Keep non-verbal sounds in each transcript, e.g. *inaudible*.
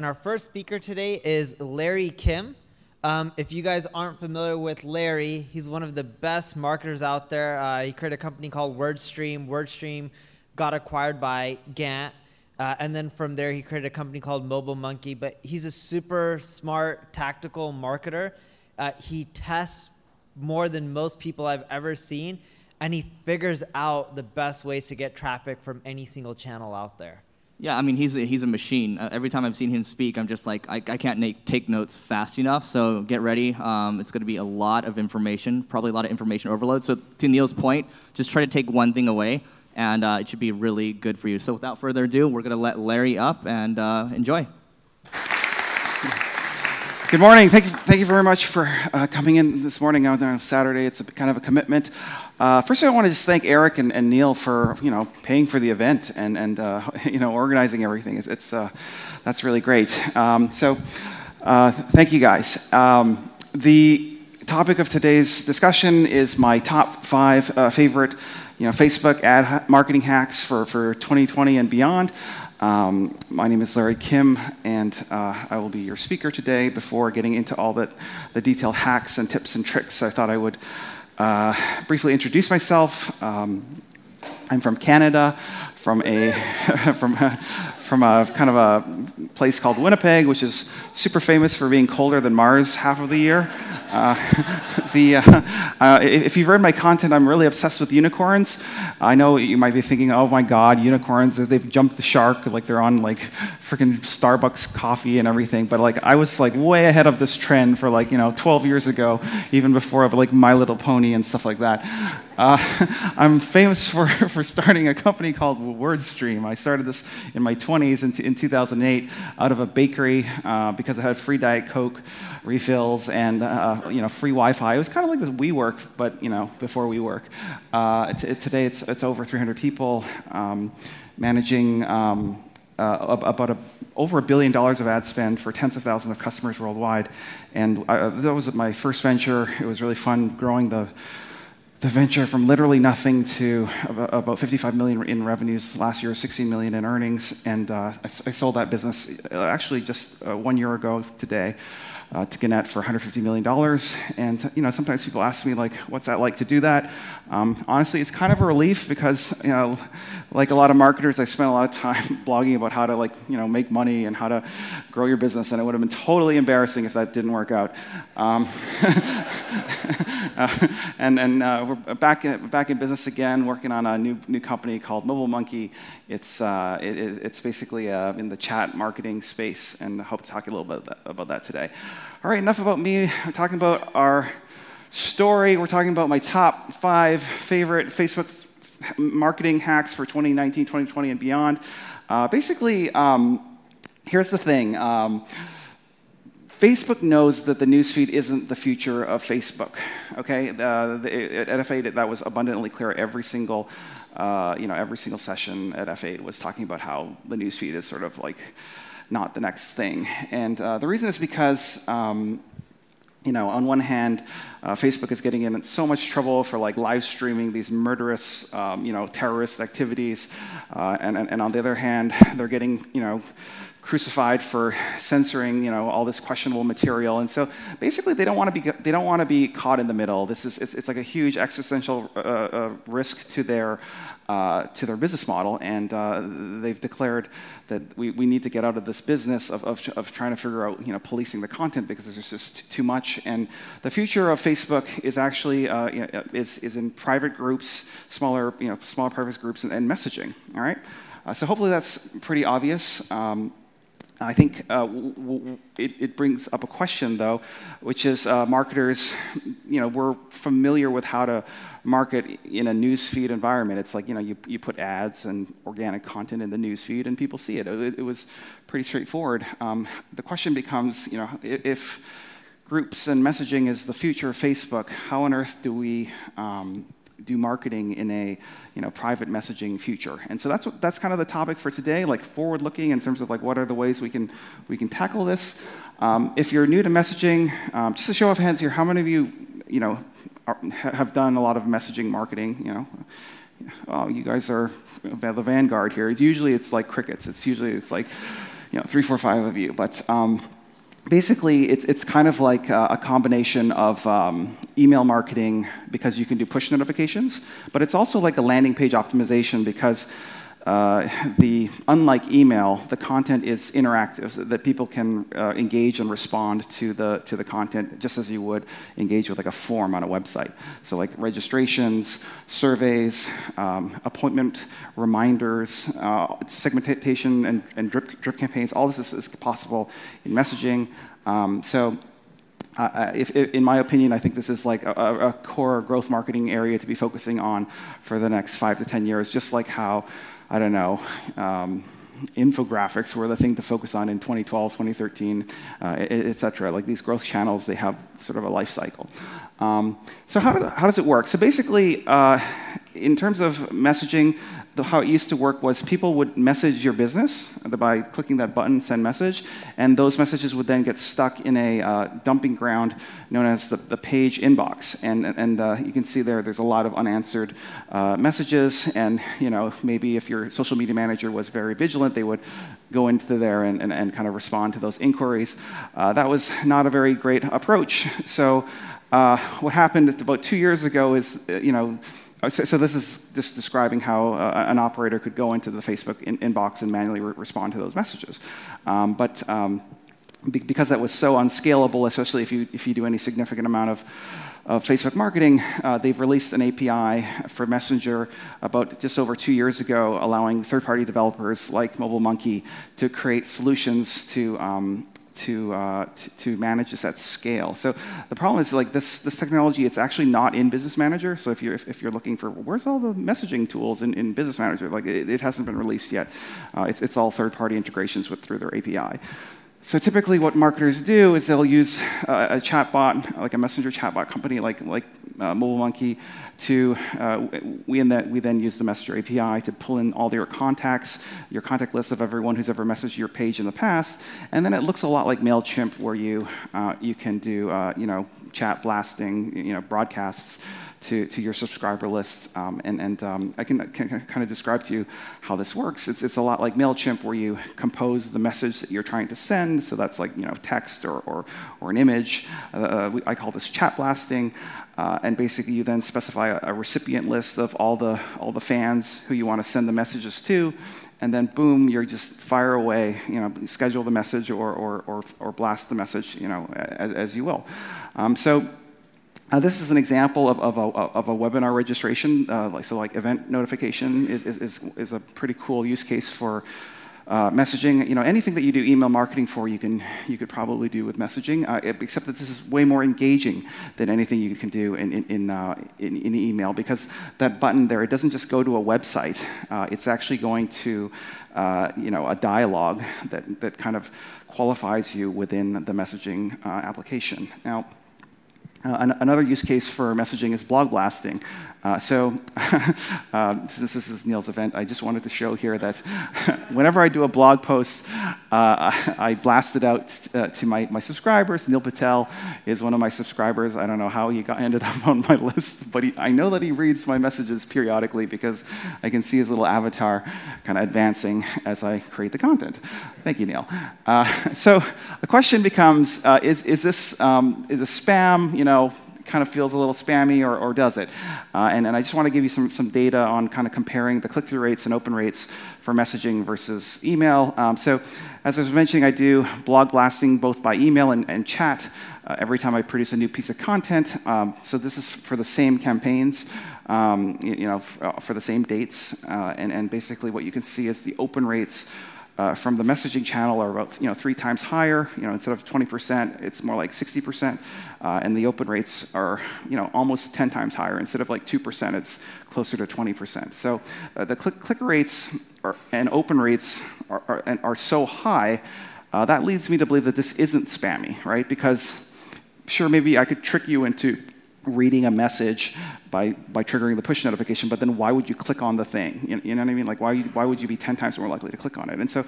And our first speaker today is Larry Kim. Um, if you guys aren't familiar with Larry, he's one of the best marketers out there. Uh, he created a company called WordStream. WordStream got acquired by Gannett. Uh, and then from there, he created a company called Mobile Monkey. But he's a super smart, tactical marketer. Uh, he tests more than most people I've ever seen, and he figures out the best ways to get traffic from any single channel out there. Yeah, I mean, he's a, he's a machine. Uh, every time I've seen him speak, I'm just like, I, I can't make, take notes fast enough. So get ready. Um, it's going to be a lot of information, probably a lot of information overload. So to Neil's point, just try to take one thing away, and uh, it should be really good for you. So without further ado, we're going to let Larry up and uh, enjoy. Good morning. Thank you, thank you very much for uh, coming in this morning on Saturday. It's a kind of a commitment. Uh, first, I want to just thank Eric and, and, Neil for you know paying for the event and and uh, *laughs* you know organizing everything. It's, it's uh, that's really great. Um, so, uh, thank you guys. Um, the topic of today's discussion is my top five uh, favorite you know Facebook ad marketing hacks for for 2020 and beyond. Um, my name is Larry Kim, and uh, I will be your speaker today. Before getting into all the, the detailed hacks and tips and tricks, I thought I would briefly introduce myself. Um, I'm from Canada, from a *laughs* from a, from a kind of a place called Winnipeg, which is super famous for being colder than Mars half of the year. Uh, *laughs* the, uh, uh, if you've read my content, I'm really obsessed with unicorns. I know you might be thinking, oh my God, unicorns, they've jumped the shark, like they're on like freaking Starbucks coffee and everything. But like I was like way ahead of this trend for like, you know, 12 years ago, even before like My Little Pony and stuff like that. Uh, *laughs* I'm famous for, for starting a company called WordStream. I started this in my 20s in, in 2008 out of a bakery uh, because I had free Diet Coke refills and uh, you know free Wi-Fi. It was kind of like this WeWork, but you know before WeWork. Uh, t- today it's it's over 300 people um, managing um, uh, about a, over a billion dollars of ad spend for tens of thousands of customers worldwide. And I, that was my first venture. It was really fun growing the the venture from literally nothing to about 55 million in revenues last year, 16 million in earnings, and uh, I, sold that business uh, actually just uh, one year ago today uh, to Gannett for 150 million dollars. And you know, sometimes people ask me like, "What's that like to do that?" Um, honestly, it's kind of a relief because you know, like a lot of marketers, I spent a lot of time *laughs* blogging about how to like you know make money and how to grow your business, and it would have been totally embarrassing if that didn't work out. Um, uh, *laughs* and and uh, we're back back in business again, working on a new new company called Mobile Monkey. It's uh, it, it's basically uh, in the chat marketing space, and I hope to talk a little bit about that today. All right, enough about me. I'm talking about our story. We're talking about my top five favorite Facebook marketing hacks for 2019, 2020, and beyond. Uh, basically, um, here's the thing. Um, Facebook knows that the newsfeed isn't the future of Facebook. Okay, uh, the, at F8 that was abundantly clear. Every single, uh, you know, every single session at F8 was talking about how the newsfeed is sort of like not the next thing. And uh, the reason is because um, you know, on one hand, uh, Facebook is getting in so much trouble for like live streaming these murderous, um, you know, terrorist activities, uh, and, and, and on the other hand, they're getting, you know, crucified for censoring, you know, all this questionable material. And so basically, they don't want to be they don't want to be caught in the middle. This is it's, it's like a huge existential uh, uh, risk to their uh, to their business model, and uh, they've declared that we, we need to get out of this business of, of, of, trying to figure out you know policing the content because there's just too much. And the future of Facebook is actually uh, you know, is, is in private groups, smaller you know smaller private groups, and, and messaging. All right. Uh, so hopefully that's pretty obvious. Um, I think uh, it, it, brings up a question, though, which is uh, marketers, you know, we're familiar with how to market in a newsfeed environment. It's like, you know, you, you put ads and organic content in the newsfeed and people see it. It, it was pretty straightforward. Um, the question becomes, you know, if groups and messaging is the future of Facebook, how on earth do we um, do marketing in a you know private messaging future. And so that's what, that's kind of the topic for today like forward looking in terms of like what are the ways we can we can tackle this. Um, if you're new to messaging um, just a show of hands here how many of you you know are, have done a lot of messaging marketing you know? Oh, you guys are the vanguard here. It's usually it's like crickets. It's usually it's like you know, three, four, five of you. But um, basically, it's, it's kind of like a, combination of um, email marketing because you can do push notifications, but it's also like a landing page optimization because uh, the unlike email, the content is interactive, so that people can uh, engage and respond to the to the content just as you would engage with like a form on a website. So like registrations, surveys, um, appointment reminders, uh, segmentation and, and drip, drip campaigns. All this is, is possible in messaging. Um, so uh, if, if, in my opinion, I think this is like a, a, core growth marketing area to be focusing on for the next five to 10 years, just like how I don't know, um, infographics were the thing to focus on in 2012, 2013, uh, et cetera. Like these growth channels, they have sort of a life cycle. Um, so how, do, how, does it work? So basically, uh, in terms of messaging, how it used to work was people would message your business by clicking that button, send message, and those messages would then get stuck in a uh, dumping ground known as the, the page inbox. And, and uh, you can see there, there's a lot of unanswered uh, messages, and you know maybe if your social media manager was very vigilant, they would go into there and, and, and kind of respond to those inquiries. Uh, that was not a very great approach. So uh, what happened about two years ago is, uh, you know, uh, so, so, this is just describing how uh, an operator could go into the Facebook in inbox and manually re respond to those messages. Um, but um, be because that was so unscalable, especially if you, if you do any significant amount of, of Facebook marketing, uh, they've released an API for Messenger about just over two years ago, allowing third-party developers like MobileMonkey to create solutions to um, to, uh, to, to, manage this at scale. So the problem is like this, this technology, it's actually not in Business Manager. So if you're, if, if you're looking for where's all the messaging tools in, in Business Manager, like it, it hasn't been released yet. Uh, it's, it's all third-party integrations with, through their API. So typically what marketers do is they'll use a chatbot, like a messenger chatbot company like, like uh, MobileMonkey, to, uh, we, then, we then use the Messenger API to pull in all your contacts, your contact list of everyone who's ever messaged your page in the past, and then it looks a lot like MailChimp where you, uh, you can do, uh, you know, chat blasting, you know, broadcasts to, to your subscriber list. Um, and and um, I can, can, kind of describe to you how this works. It's, it's a lot like MailChimp where you compose the message that you're trying to send. So that's like you know text or, or, or an image. Uh, I call this chat blasting. Uh, and basically you then specify a, a, recipient list of all the, all the fans who you want to send the messages to. And then boom, you're just fire away, you know, schedule the message or, or, or, or blast the message, you know, as, as you will. Um, so uh, this is an example of, of, a, of a, webinar registration. Uh, so like event notification is, is, is, a pretty cool use case for uh, messaging. You know, anything that you do email marketing for, you, can, you could probably do with messaging, uh, except that this is way more engaging than anything you can do in, in, in, uh, in, in email because that button there, it doesn't just go to a website. Uh, it's actually going to you know, a dialogue that, that kind of qualifies you within the messaging application. Now, uh, an another use case for messaging is blog blasting. Uh, so, *laughs* uh, since this is Neil's event, I just wanted to show here that *laughs* whenever I do a blog post, uh, *laughs* I blast it out uh, to my, my subscribers. Neil Patel is one of my subscribers. I don't know how he got, ended up on my list, but he, I know that he reads my messages periodically because I can see his little avatar kind of advancing as I create the content. Thank you, Neil. Uh, so the question becomes: Is is this um, is a spam? You know kind of feels a little spammy or, or does it? Uh, and, and I just want to give you some, some data on kind of comparing the click-through rates and open rates for messaging versus email. Um, so as I was mentioning, I do blog blasting both by email and, and chat uh, every time I produce a new piece of content. Um, so this is for the same campaigns. Um, you, know, uh, for the same dates, uh, and, and basically what you can see is the open rates uh, from the messaging channel are about you know three times higher. You know instead of 20%, it's more like 60%, uh, and the open rates are you know almost 10 times higher. Instead of like 2%, it's closer to 20%. So uh, the click, click rates are, and open rates are, are, are so high. Uh, that leads me to believe that this isn't spammy, right? Because sure, maybe I could trick you into reading a message by, by triggering the push notification, but then why would you click on the thing? You, you know what I mean? Like, why, why would you be 10 times more likely to click on it? And so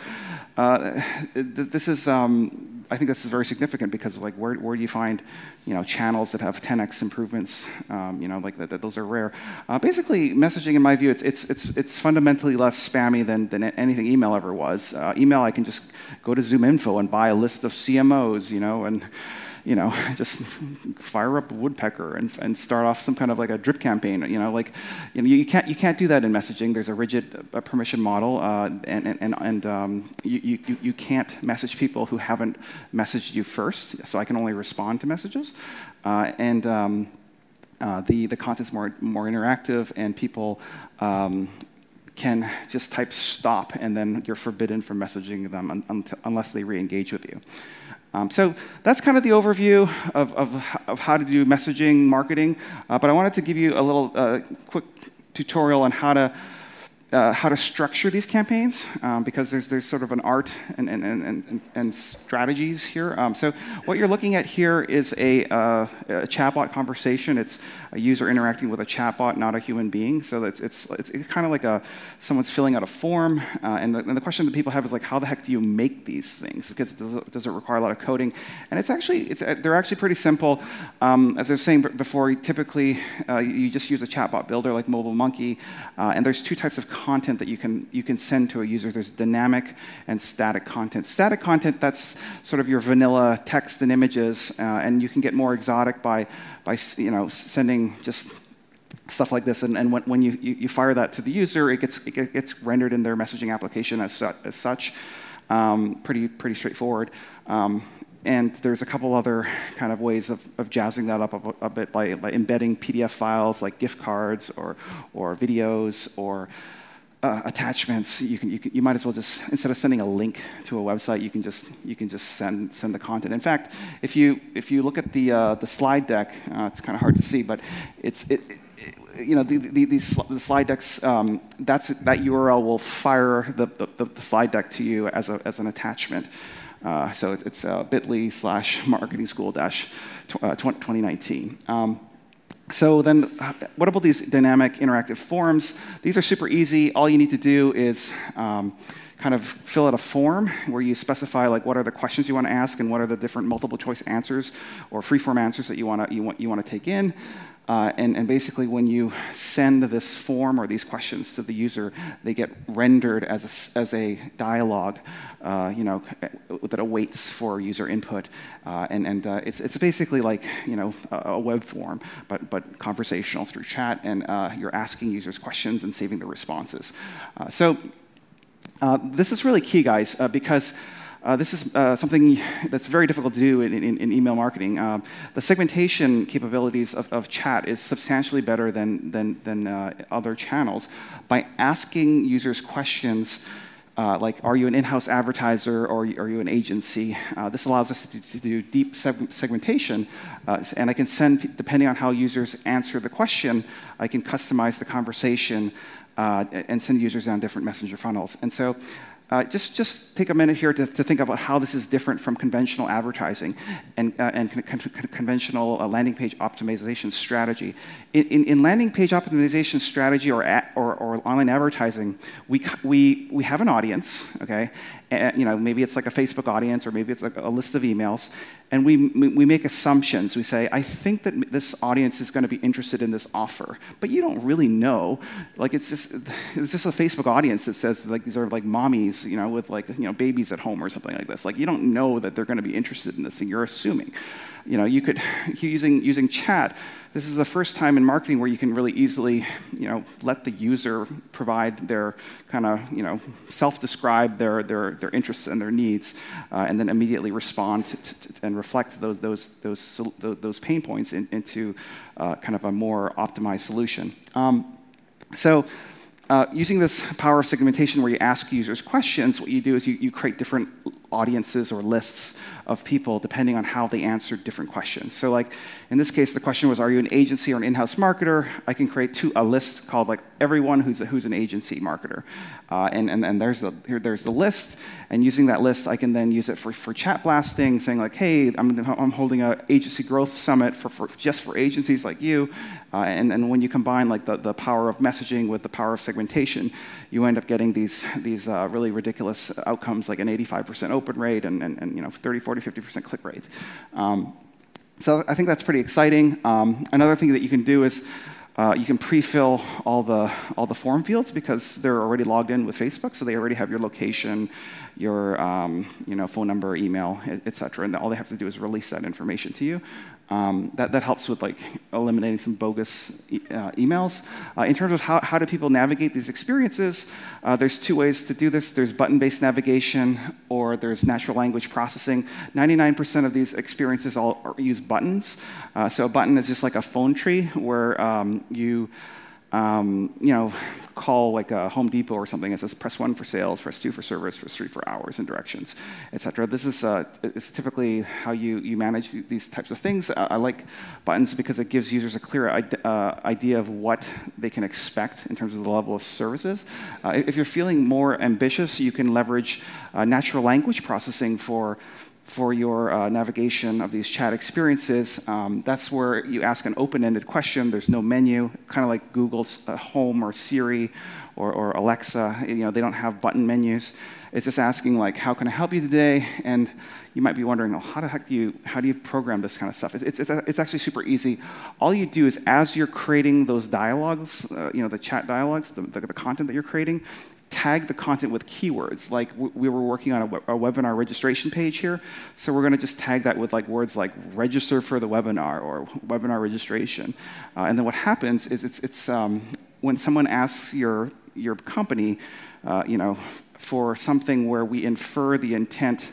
uh, this is, um, I think this is very significant because like where, where do you find you know channels that have 10x improvements? Um, you know like that, that those are rare. Uh, basically, messaging in my view, it's it's it's it's fundamentally less spammy than than anything email ever was. Uh, email, I can just go to Zoom Info and buy a list of CMOs, you know, and you know, *laughs* just fire up a woodpecker and, and start off some kind of like a drip campaign. You know, like you, know, you can't you can't do that in messaging. There's a rigid permission model, uh, and and and um, you, you you can't message people who haven't messaged you first. So I can only respond to messages, uh, and. Um, uh, the, the content's more, more interactive, and people um, can just type stop, and then you're forbidden from messaging them un- un- unless they re engage with you. Um, so that's kind of the overview of, of, of how to do messaging marketing. Uh, but I wanted to give you a little uh, quick tutorial on how to uh, how to structure these campaigns um, because there's, there's sort of an art and, and, and, and, strategies here. Um, so what you're looking at here is a, uh, a, chatbot conversation. It's a user interacting with a chatbot, not a human being. So it's, it's, it's, it's kind of like a, someone's filling out a form. Uh, and, the, and, the, question that people have is like, how the heck do you make these things? Because does it, does it require a lot of coding? And it's actually, it's, they're actually pretty simple. Um, as I was saying before, typically uh, you just use a chatbot builder like Mobile Monkey. Uh, and there's two types of content that you can, you can send to a user. There's dynamic and static content. Static content, that's sort of your vanilla text and images, uh, and you can get more exotic by, by you know, sending just stuff like this. And, and when, when you, you, you, fire that to the user, it gets, it gets rendered in their messaging application as, su as such. Um, pretty, pretty straightforward. Um, and there's a couple other kind of ways of, of jazzing that up a, a bit by, by, embedding PDF files like gift cards or, or videos or uh, attachments, you, can, you, can, you might as well just, instead of sending a link to a website, you can just, you can just send, send the content. In fact, if you, if you look at the, uh, the slide deck, uh, it's kind of hard to see, but it's, it, it you know, the, the, the slide decks, um, that's, that URL will fire the, the, the, slide deck to you as, a, as an attachment. Uh, so it's uh, bit.ly slash marketing school dash 2019. Uh, um, so then, what about these dynamic interactive forms? These are super easy. All you need to do is um, kind of fill out a form where you specify like what are the questions you want to ask and what are the different multiple choice answers or free form answers that you want to you want, you want to take in. Uh, and, and, basically, when you send this form or these questions to the user, they get rendered as a, as a dialogue, uh, you know, that awaits for user input. Uh, and and uh, it's, it's basically like, you know, a, web form, but, but conversational through chat. And uh, you're asking users questions and saving the responses. Uh, so this is really key, guys, because uh, this is uh, something that's very difficult to do in, in, in email marketing. Uh, the segmentation capabilities of, of, chat is substantially better than, than, than uh, other channels. By asking users questions uh, like, are you an in-house advertiser or are you an agency? Uh, this allows us to, to do deep seg segmentation, and I can send, depending on how users answer the question, I can customize the conversation and send users down different messenger funnels. And so uh, just, just take a minute here to, to, think about how this is different from conventional advertising and, uh, and con con conventional uh, landing page optimization strategy. In, in, in, landing page optimization strategy or, or, or online advertising, we, we, we have an audience, okay? You know, maybe it's like a Facebook audience or maybe it's like a list of emails, and we, we make assumptions. We say, I think that this audience is going to be interested in this offer, but you don't really know. Like it's just *laughs* it's just a Facebook audience that says like these are like mommies, you know, with like you know babies at home or something like this. Like you don't know that they're going to be interested in this thing. You're assuming. You know, you could *laughs* using using chat this is the first time in marketing where you can really easily, you know, let the user provide their kind of, you know, self-describe their, their, their interests and their needs, uh, and then immediately respond to, to, to, and reflect those, those, those, those pain points in, into uh, kind of a more optimized solution. Um, so uh, using this power of segmentation where you ask users questions, what you do is you, you create different audiences or lists of people depending on how they answered different questions. So like in this case, the question was, are you an agency or an in-house marketer? I can create two, a list called like everyone who's, a, who's an agency marketer. Uh, and, and, and there's, a, here, there's the list, and using that list, I can then use it for, for chat blasting, saying like, hey, I'm, I'm holding an agency growth summit for, for just for agencies like you. Uh, and, and when you combine like the, the power of messaging with the power of segmentation, segmentation, you end up getting these, these uh, really ridiculous outcomes like an 85% open rate and, and, and you know, 30, 40, 50% click rate. Um, so I think that's pretty exciting. Um, another thing that you can do is uh, you can pre-fill all the all the form fields because they're already logged in with Facebook, so they already have your location, your um, you know phone number, email, etc. And all they have to do is release that information to you. Um, that, that helps with like eliminating some bogus e uh, emails. Uh, in terms of how, how do people navigate these experiences, uh, there's two ways to do this. There's button-based navigation or there's natural language processing. 99% of these experiences all use buttons. Uh, so a button is just like a phone tree where um, you um, you know, call like a Home Depot or something. It says press one for sales, press two for service, press three for hours and directions, etc. This is uh, it's typically how you, you manage these types of things. I, I like buttons because it gives users a clear uh, idea of what they can expect in terms of the level of services. Uh, if you're feeling more ambitious, you can leverage uh, natural language processing for for your uh, navigation of these chat experiences. Um, that's where you ask an open-ended question. There's no menu, kind of like Google's uh, Home or Siri or, or, Alexa. You know, they don't have button menus. It's just asking like, "How can I help you today?" And you might be wondering, "Oh, how the heck do you how do you program this kind of stuff?" It's, it's, it's actually super easy. All you do is, as you're creating those dialogues, uh, you know, the chat dialogues, the, the, the content that you're creating, tag the content with keywords. Like we were working on a, a webinar registration page here, so we're going to just tag that with like words like register for the webinar or webinar registration. Uh, and then what happens is it's, it's um, when someone asks your, your company, uh, you know, for something where we infer the intent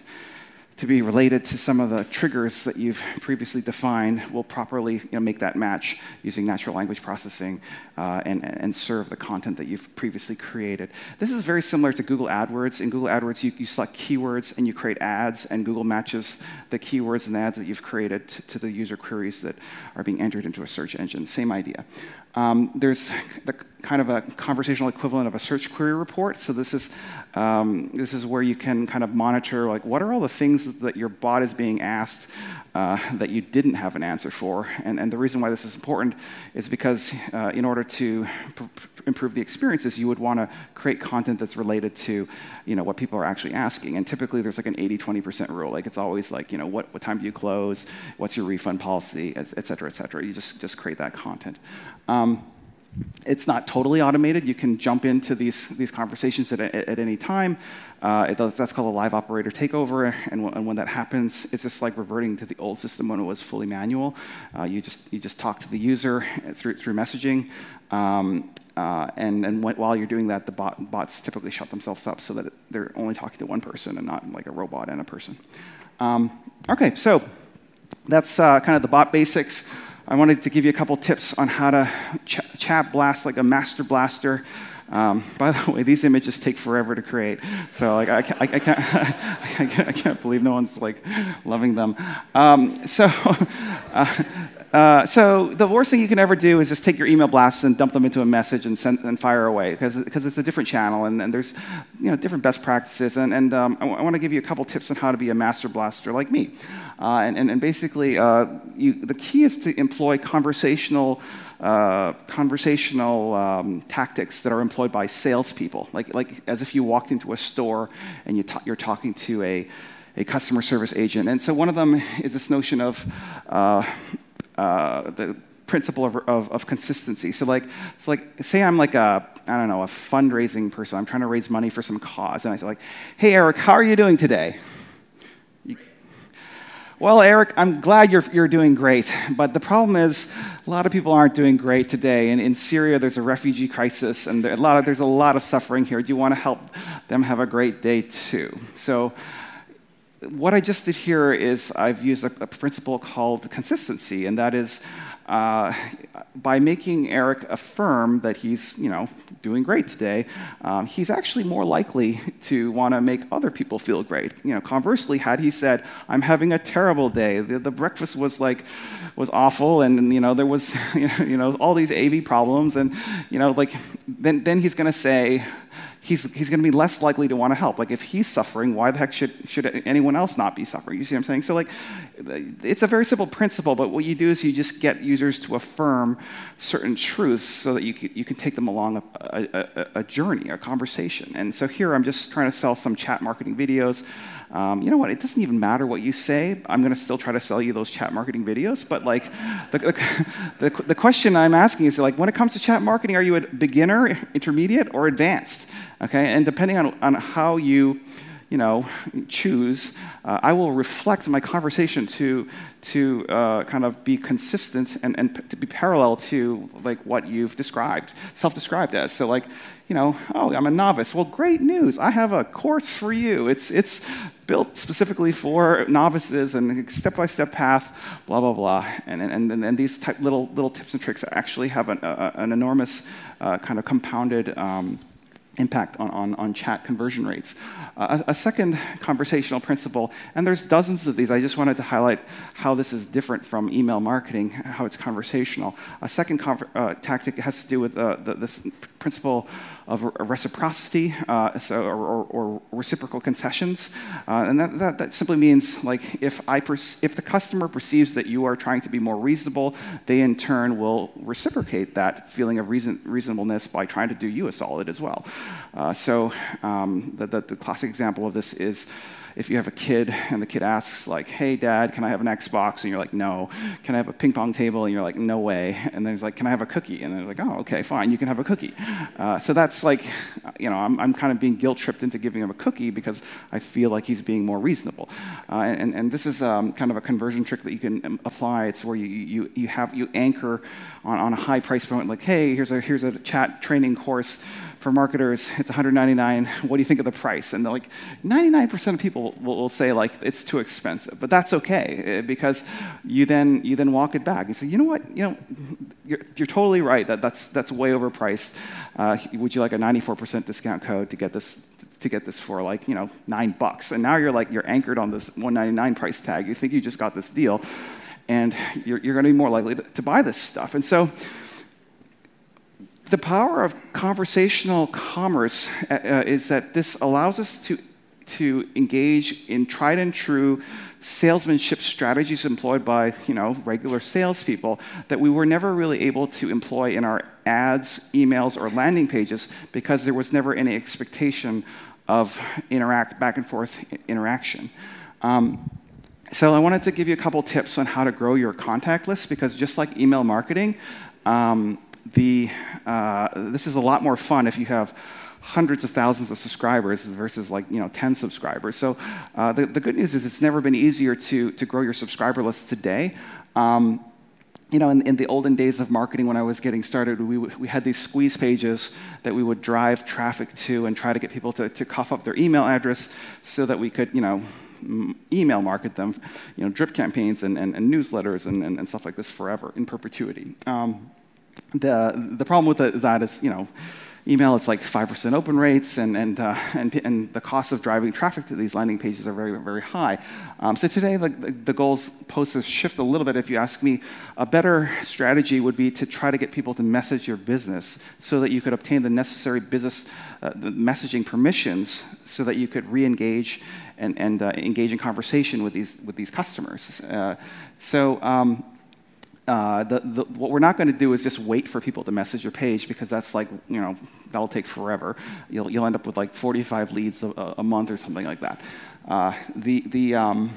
to be related to some of the triggers that you've previously defined, we'll properly you know, make that match using natural language processing uh, and, and serve the content that you've previously created. This is very similar to Google AdWords. In Google AdWords, you, you select keywords and you create ads, and Google matches the keywords and ads that you've created to, to the user queries that are being entered into a search engine. Same idea. Um, there's the kind of a conversational equivalent of a search query report. So this is um, this is where you can kind of monitor like what are all the things that your bot is being asked uh, that you didn't have an answer for. And, and the reason why this is important is because uh, in order to improve the experiences, you would want to create content that's related to you know what people are actually asking. And typically there's like an 80-20% rule. Like it's always like you know what, what time do you close? What's your refund policy? Et cetera, et cetera. You just just create that content. Um, it's not totally automated. You can jump into these, these conversations at, at, at any time. Uh, does, that's called a live operator takeover. And, and, when that happens, it's just like reverting to the old system when it was fully manual. Uh, you, just, you just talk to the user through, through messaging. Um, uh, and, and when, while you're doing that, the bot, bots typically shut themselves up so that they're only talking to one person and not like a robot and a person. Um, okay, so that's uh, kind of the bot basics. I wanted to give you a couple tips on how to ch chat blast like a master blaster. Um, by the way, these images take forever to create, so like I can't, I, I can't, *laughs* I can't, believe no one's like loving them. Um, so, *laughs* uh, uh, so the worst thing you can ever do is just take your email blasts and dump them into a message and send and fire away because it's a different channel and, and there's you know different best practices and and um, I, want to give you a couple tips on how to be a master blaster like me. Uh, and, and, and, basically, uh, you, the key is to employ conversational, uh, conversational um, tactics that are employed by salespeople, like, like as if you walked into a store and you you're talking to a, a customer service agent. And so one of them is this notion of uh, uh, the principle of, of, of, consistency. So like, so like, say I'm like a, I don't know, a fundraising person. I'm trying to raise money for some cause. And I say like, hey, Eric, how are you doing today? Well, Eric, I'm glad you're, you're doing great, but the problem is a lot of people aren't doing great today. And in Syria, there's a refugee crisis, and there, a lot of, there's a lot of suffering here. Do you want to help them have a great day too? So, what I just did here is I've used a, a principle called consistency, and that is uh, by making Eric affirm that he's, you know, doing great today, um, he's actually more likely to want to make other people feel great. You know, conversely, had he said, "I'm having a terrible day. The, the breakfast was like was awful, and you know there was, *laughs* you know, all these AV problems, and you know, like then then he's going to say." He's, he's going to be less likely to want to help. Like if he's suffering, why the heck should, should anyone else not be suffering? You see what I'm saying? So like, it's a very simple principle, but what you do is you just get users to affirm certain truths so that you can, you can take them along a, a, a journey, a conversation. And so here I'm just trying to sell some chat marketing videos. Um, you know what? It doesn't even matter what you say. I'm going to still try to sell you those chat marketing videos. But like, the, the, the, the question I'm asking is like, when it comes to chat marketing, are you a beginner, intermediate, or advanced? Okay, and depending on, on how you you know, choose, uh, I will reflect my conversation to, to uh, kind of be consistent and, and to be parallel to like what you've described, self-described as. So like, you know, oh, I'm a novice. Well, great news. I have a course for you. It's, it's built specifically for novices and step-by-step path, blah, blah, blah. And, and, and, and these type little, little tips and tricks actually have an, a, an enormous uh, kind of compounded um, impact on, on, on chat conversion rates. Uh, a, a, second conversational principle, and there's dozens of these, I just wanted to highlight how this is different from email marketing, how it's conversational. A second uh, tactic has to do with uh, the, this principle of reciprocity uh, so, or, or, reciprocal concessions. Uh, and that, that, that, simply means like if, I if the customer perceives that you are trying to be more reasonable, they in turn will reciprocate that feeling of reason, reasonableness by trying to do you a solid as well. Uh, so um, the, the, the classic example of this is if you have a kid and the kid asks like, "Hey, Dad, can I have an Xbox?" and you're like, "No." Can I have a ping pong table? And you're like, "No way." And then he's like, "Can I have a cookie?" And they're like, "Oh, okay, fine, you can have a cookie." Uh, so that's like, you know, I'm, I'm kind of being guilt tripped into giving him a cookie because I feel like he's being more reasonable. Uh, and, and this is um, kind of a conversion trick that you can um, apply. It's where you, you, you have you anchor on, on a high price point, like, "Hey, here's a here's a chat training course." For marketers, *laughs* it's 199. What do you think of the price? And like 99% of people will, will, say like it's too expensive, but that's okay eh, because you then you then walk it back. You say, you know what, you know, you're, you're totally right that that's that's way overpriced. Uh, would you like a 94% discount code to get this to get this for like you know nine bucks? And now you're like you're anchored on this 199 price tag. You think you just got this deal, and you're, you're going to be more likely to, to buy this stuff. And so the power of conversational commerce uh, uh, is that this allows us to, to engage in tried and true salesmanship strategies employed by you know, regular salespeople that we were never really able to employ in our ads, emails, or landing pages because there was never any expectation of interact, back and forth interaction. Um, so I wanted to give you a couple tips on how to grow your contact list because just like email marketing, um, the, uh, this is a lot more fun if you have hundreds of thousands of subscribers versus like you know 10 subscribers. So uh, the, the good news is it's never been easier to, to grow your subscriber list today. Um, you know in, in, the olden days of marketing when i was getting started we, we had these squeeze pages that we would drive traffic to and try to get people to, to cough up their email address so that we could you know email market them you know drip campaigns and, and, and newsletters and, and, and, stuff like this forever in perpetuity. Um, the, the problem with the, that is, you know, email, it's like 5% open rates, and, and, uh, and, and, the cost of driving traffic to these landing pages are very, very high. Um, so today, the, the goals post has shift a little bit. If you ask me, a better strategy would be to try to get people to message your business so that you could obtain the necessary business uh, messaging permissions so that you could re-engage and, and uh, engage in conversation with these, with these customers. Uh, so um, uh, the, the, what we're not going to do is just wait for people to message your page because that's like, you know, that'll take forever. You'll, you'll end up with like 45 leads a, a month or something like that. Uh, the, the, um,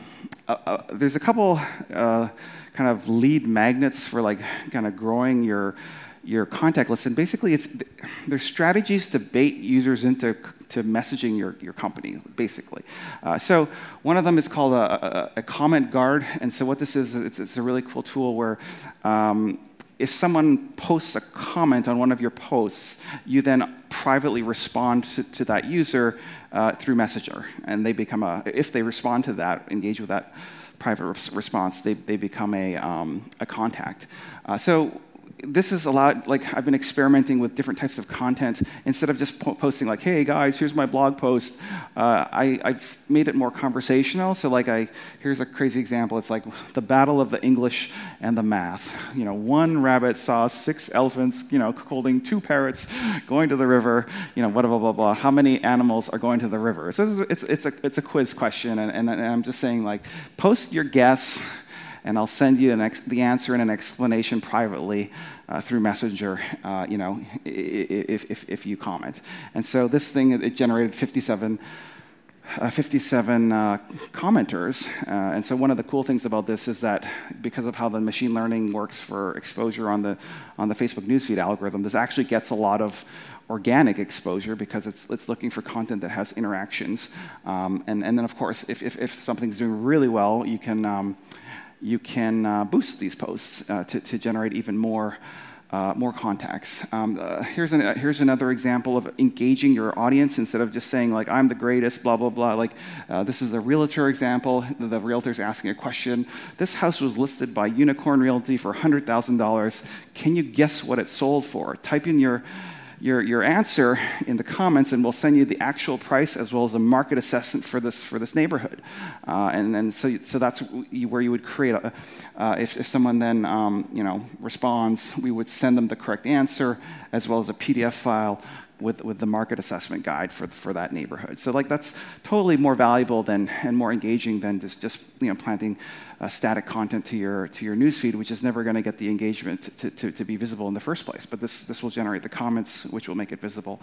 uh, uh there's a couple uh, kind of lead magnets for like kind of growing your, your contact list. And basically, it's, there's strategies to bait users into to messaging your, your company, basically. Uh, so one of them is called a, a, a, comment guard. And so what this is, it's, it's a really cool tool where um, if someone posts a comment on one of your posts, you then privately respond to, to that user uh, through Messenger. And they become a, if they respond to that, engage with that private response, they, they become a, um, a contact. Uh, so this is a lot like I've been experimenting with different types of content. Instead of just po- posting like, "Hey guys, here's my blog post," uh, I, have made it more conversational. So like, I here's a crazy example. It's like the battle of the English and the math. You know, one rabbit saw six elephants, you know, holding two parrots going to the river. You know, blah blah blah blah. How many animals are going to the river? So it's it's a it's a quiz question, and, and, and I'm just saying like, post your guess and I'll send you ex- the answer and an explanation privately uh, through Messenger, uh, you know, if, if, if, you comment. And so this thing, it generated 57, uh, 57 uh, commenters. Uh, and so one of the cool things about this is that because of how the machine learning works for exposure on the, on the Facebook newsfeed algorithm, this actually gets a lot of organic exposure because it's, it's looking for content that has interactions. Um, and, and then, of course, if, if, if something's doing really well, you can um, you can uh, boost these posts uh, to, to generate even more, uh, more contacts. Um, uh, here's, an, here's another example of engaging your audience instead of just saying, like, I'm the greatest, blah, blah, blah. Like, uh, this is a realtor example. The realtor's asking a question. This house was listed by Unicorn Realty for $100,000. Can you guess what it sold for? Type in your your, your answer in the comments, and we'll send you the actual price as well as a market assessment for this, for this neighborhood. Uh, and, and so, so that's where you would create a, uh, if, if someone then um, you know, responds, we would send them the correct answer as well as a PDF file with, with the market assessment guide for, for that neighborhood. So like that's totally more valuable than and more engaging than just, just you know planting uh, static content to your to your newsfeed, which is never going to get the engagement to, to, to, be visible in the first place. But this this will generate the comments, which will make it visible,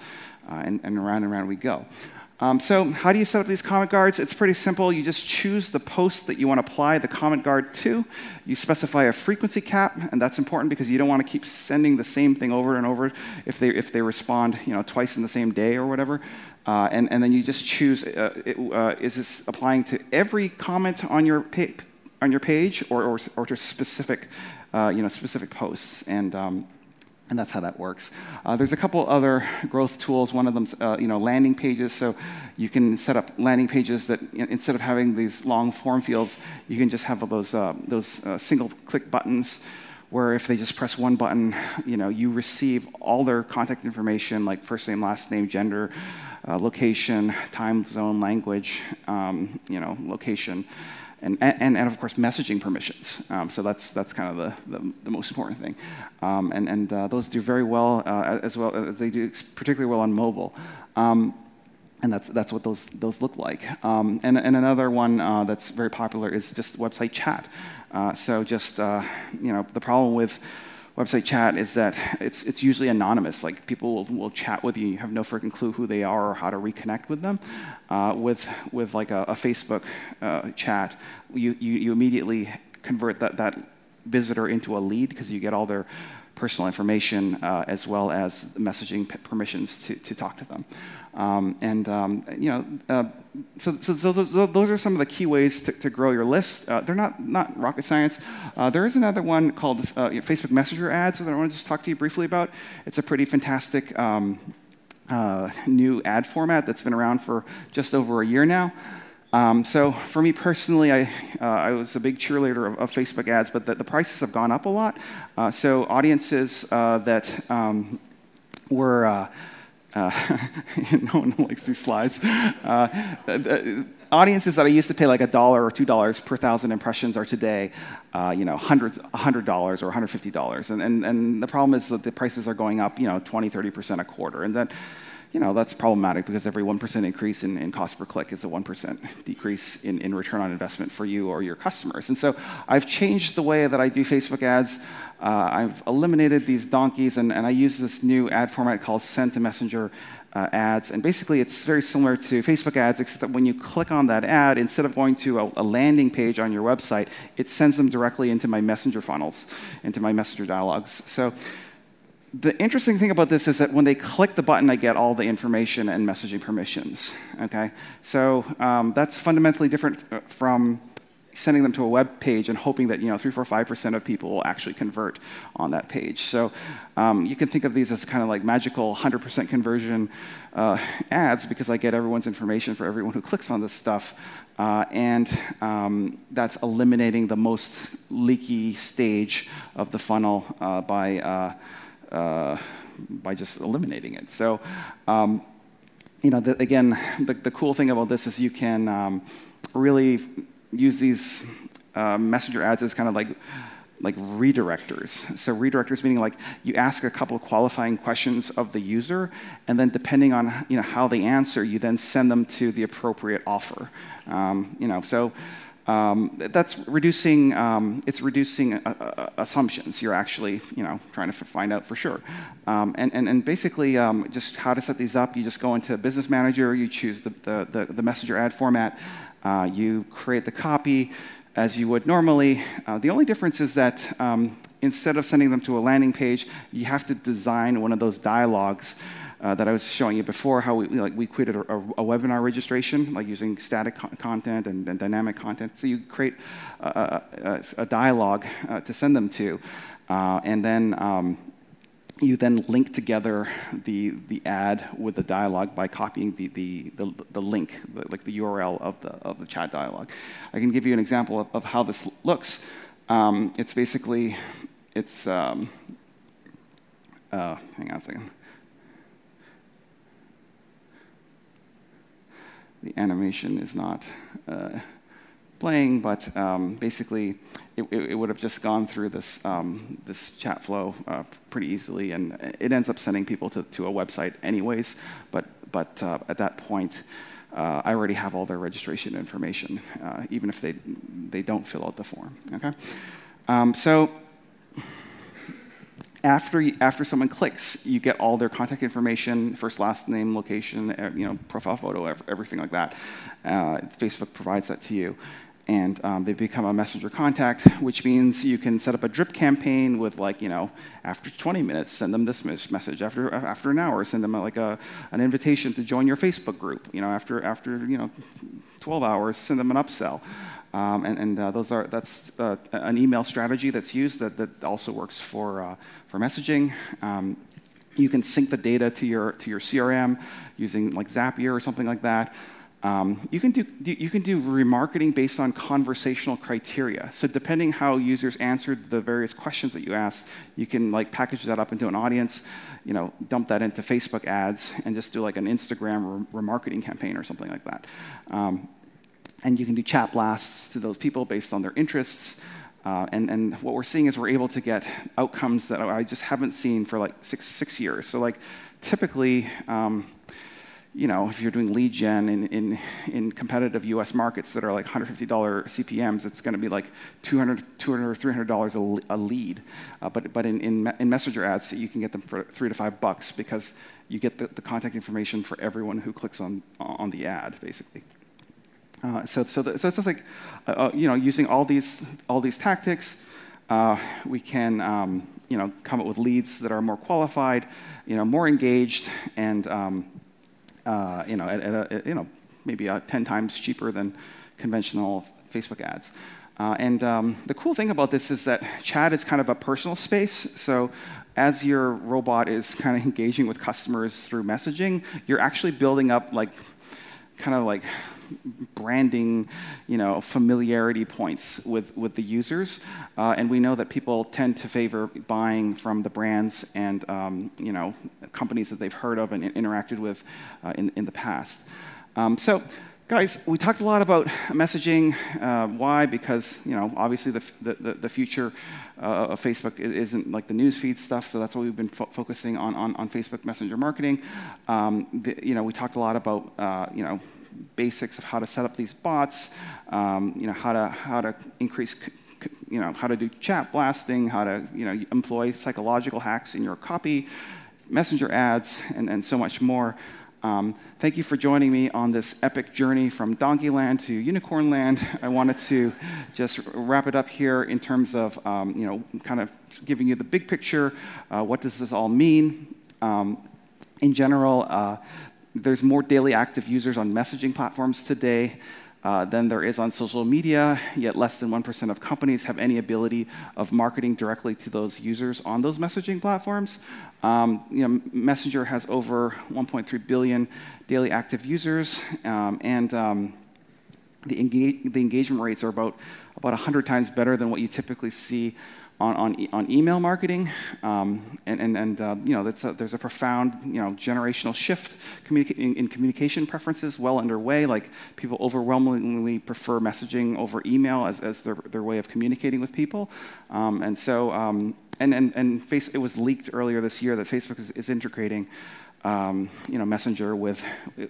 uh, and, and around and around we go. Um, so how do you set up these comment guards? It's pretty simple. You just choose the post that you want to apply the comment guard to. You specify a frequency cap, and that's important because you don't want to keep sending the same thing over and over if they, if they respond you know, twice in the same day or whatever. Uh, and, and then you just choose, uh, it, uh, is this applying to every comment on your, pa- on your page or, or, or to specific, uh, you know, specific posts? And um, and that's how that works. Uh, there's a couple other growth tools. One of them's uh, you know, landing pages. So you can set up landing pages that instead of having these long form fields, you can just have those uh, those uh, single-click buttons, where if they just press one button, you know, you receive all their contact information, like first name, last name, gender, uh, location, time zone, language, um, you know, location and, and, and of course messaging permissions. Um, so that's, that's kind of the, the, the most important thing. Um, and and uh, those do very well uh, as well, uh, they do particularly well on mobile. Um, and that's, that's what those, those look like. Um, and, and another one uh, that's very popular is just website chat. Uh, so just, uh, you know, the problem with website chat is that it's, it's usually anonymous. Like people will, will chat with you, you have no freaking clue who they are or how to reconnect with them. Uh, with, with like a, a Facebook uh, chat, you, you, you immediately convert that, that visitor into a lead because you get all their personal information uh, as well as messaging permissions to, to talk to them. Um, and um, you know, uh, so, so, so those, those, are some of the key ways to, to grow your list. Uh, they're not, not rocket science. Uh, there is another one called uh, Facebook Messenger ads that I want to just talk to you briefly about. It's a pretty fantastic um, uh, new ad format that's been around for just over a year now. Um, so for me personally, I, uh, I was a big cheerleader of, of Facebook ads, but the, the, prices have gone up a lot. Uh, so audiences uh, that um, were uh, uh, *laughs* no one likes these slides. Uh, audiences that I used to pay like a dollar or two dollars per thousand impressions are today, you know, hundreds, hundred dollars or $150. And, and, and the problem is that the prices are going up, you know, 20, 30% a quarter. And then you know, that's problematic because every 1% increase in, in cost per click is a 1% decrease in, in return on investment for you or your customers. And so I've changed the way that I do Facebook ads. Uh, I've eliminated these donkeys and, and I use this new ad format called send to messenger uh, ads. And basically, it's very similar to Facebook ads, except that when you click on that ad, instead of going to a, a, landing page on your website, it sends them directly into my messenger funnels, into my messenger dialogues. So the interesting thing about this is that when they click the button, I get all the information and messaging permissions. Okay, so um, that's fundamentally different uh, from sending them to a web page and hoping that you know three, four, five percent of people will actually convert on that page. So um, you can think of these as kind of like magical 100% conversion uh, ads because I get everyone's information for everyone who clicks on this stuff. Uh, and um, that's eliminating the most leaky stage of the funnel uh, by, uh, by just eliminating it. So, um, you know, the, again, the, the, cool thing about this is you can um, really use these uh, messenger ads as kind of like like redirectors. So redirectors meaning like you ask a couple of qualifying questions of the user, and then depending on you know how they answer, you then send them to the appropriate offer. Um, you know, so. Um, that's reducing. Um, it's reducing uh, uh, assumptions. You're actually, you know, trying to find out for sure. Um, and, and, and basically, um, just how to set these up. You just go into Business Manager. You choose the the, the, the messenger ad format. Uh, you create the copy as you would normally. Uh, the only difference is that um, instead of sending them to a landing page, you have to design one of those dialogues uh, that I was showing you before, how we, like, we created a, a, a webinar registration, like using static co content and, and, dynamic content. So you create a, a dialogue uh, to send them to. Uh, and then um, you then link together the, the ad with the dialogue by copying the, the, the, the link, the, like the URL of the, of the chat dialogue. I can give you an example of, of how this looks. Um, it's basically, it's, um, uh, hang on a second. The animation is not uh, playing, but um, basically it, it, would have just gone through this, um, this chat flow uh, pretty easily, and it ends up sending people to, to a website anyways, but, but uh, at that point, uh, I already have all their registration information, uh, even if they, they don't fill out the form, okay? Um, so after, after someone clicks, you get all their contact information, first, last name, location, you know, profile photo, everything like that. Uh, Facebook provides that to you and um, they become a messenger contact, which means you can set up a drip campaign with like, you know, after 20 minutes, send them this message. After, after an hour, send them like a, an invitation to join your Facebook group. You know, after, after you know, 12 hours, send them an upsell. Um, and and uh, those are, that's uh, an email strategy that's used that, that also works for, uh, for messaging. Um, you can sync the data to your, to your CRM using like Zapier or something like that. Um, you, can do, you can do remarketing based on conversational criteria. So depending how users answered the various questions that you asked, you can like package that up into an audience, you know, dump that into Facebook ads, and just do like an Instagram remarketing campaign or something like that. Um, and you can do chat blasts to those people based on their interests. Uh, and, and what we're seeing is we're able to get outcomes that I just haven't seen for like six, six years. So like typically, um, you know, if you're doing lead gen in, in, in competitive US markets that are like $150 CPMs, it's going to be like $200, $200 or $300 a, lead. Uh, but but in, in, in, messenger ads, you can get them for three to five bucks because you get the, the contact information for everyone who clicks on, on the ad, basically. Uh, so, so, the, so it's just like, uh, uh, you know, using all these, all these tactics, uh, we can, um, you know, come up with leads that are more qualified, you know, more engaged, and um, uh, you know, at, at a, you know, maybe uh, 10 times cheaper than conventional Facebook ads. And um, the cool thing about this is that chat is kind of a personal space. So as your robot is *laughs* kind of engaging with customers through messaging, you're actually building up like kind of like branding, you know, familiarity points with, with the users. Uh, and we know that people tend to favor buying from the brands and, um, you know, companies that they've heard of and interacted with uh, in, in the past. Um, so, guys, we talked a lot about messaging. Uh, why? Because, you know, obviously the, the, the future uh, of Facebook isn't like the newsfeed stuff, so that's why we've been fo focusing on, on, on, Facebook Messenger marketing. Um, the, you know, we talked a lot about, uh, you know, basics of how to set up these bots, um, you know, how to, how to increase, you know, how to do chat blasting, how to, you know, employ psychological hacks in your copy, messenger ads, and, and so much more. Um, thank you for joining me on this epic journey from Donkey Land to Unicorn Land. I wanted to just wrap it up here in terms of, um, you know, kind of giving you the big picture. Uh, what does this all mean? Um, in general, uh, there's more daily active users on messaging platforms today uh, than there is on social media, yet less than 1% of companies have any ability of marketing directly to those users on those messaging platforms. Um, you know, Messenger has over 1.3 billion daily active users, um, and um, the, engage the engagement rates are about, about 100 times better than what you typically see on, on, e on email marketing. Um, and and, and uh, you know, a, there's a profound you know, generational shift communica in, in, communication preferences well underway. Like people overwhelmingly prefer messaging over email as, as their, their way of communicating with people. Um, and so, um, and, and, and face, it was leaked earlier this year that Facebook is, is integrating um, you know, Messenger with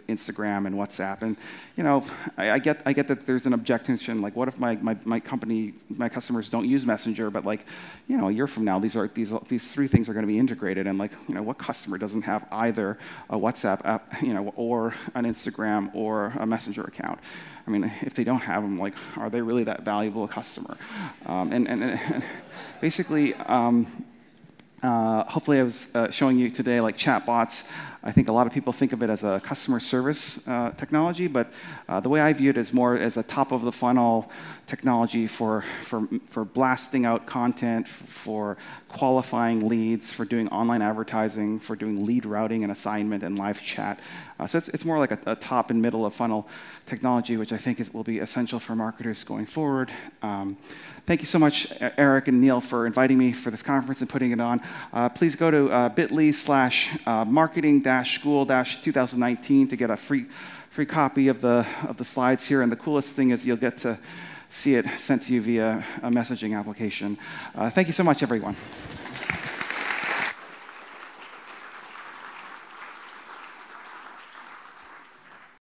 Instagram and WhatsApp. And, you know, I, I, get, I get that there's an objection, like, what if my, my, my company, my customers don't use Messenger, but like, you know, a year from now, these, are, these, these three things are going to be integrated. And like, you know, what customer doesn't have either a WhatsApp app, you know, or an Instagram or a Messenger account? I mean, if they don't have them, like, are they really that valuable a customer? Um, and, and, and, basically, um, uh, hopefully, I was uh, showing you today like chatbots. I think a lot of people think of it as a customer service uh, technology, but uh, the way I view it is more as a top of the funnel technology for, for, for blasting out content, for qualifying leads, for doing online advertising, for doing lead routing and assignment and live chat. Uh, so it's, it's more like a, a, top and middle of funnel technology, which I think is, will be essential for marketers going forward. Um, thank you so much, Eric and Neil, for inviting me for this conference and putting it on. Uh, please go to uh, bit.ly slash uh, marketing school 2019 to get a free, free copy of the, of the slides here. And the coolest thing is you'll get to see it sent to you via a messaging application. Uh, thank you so much, everyone.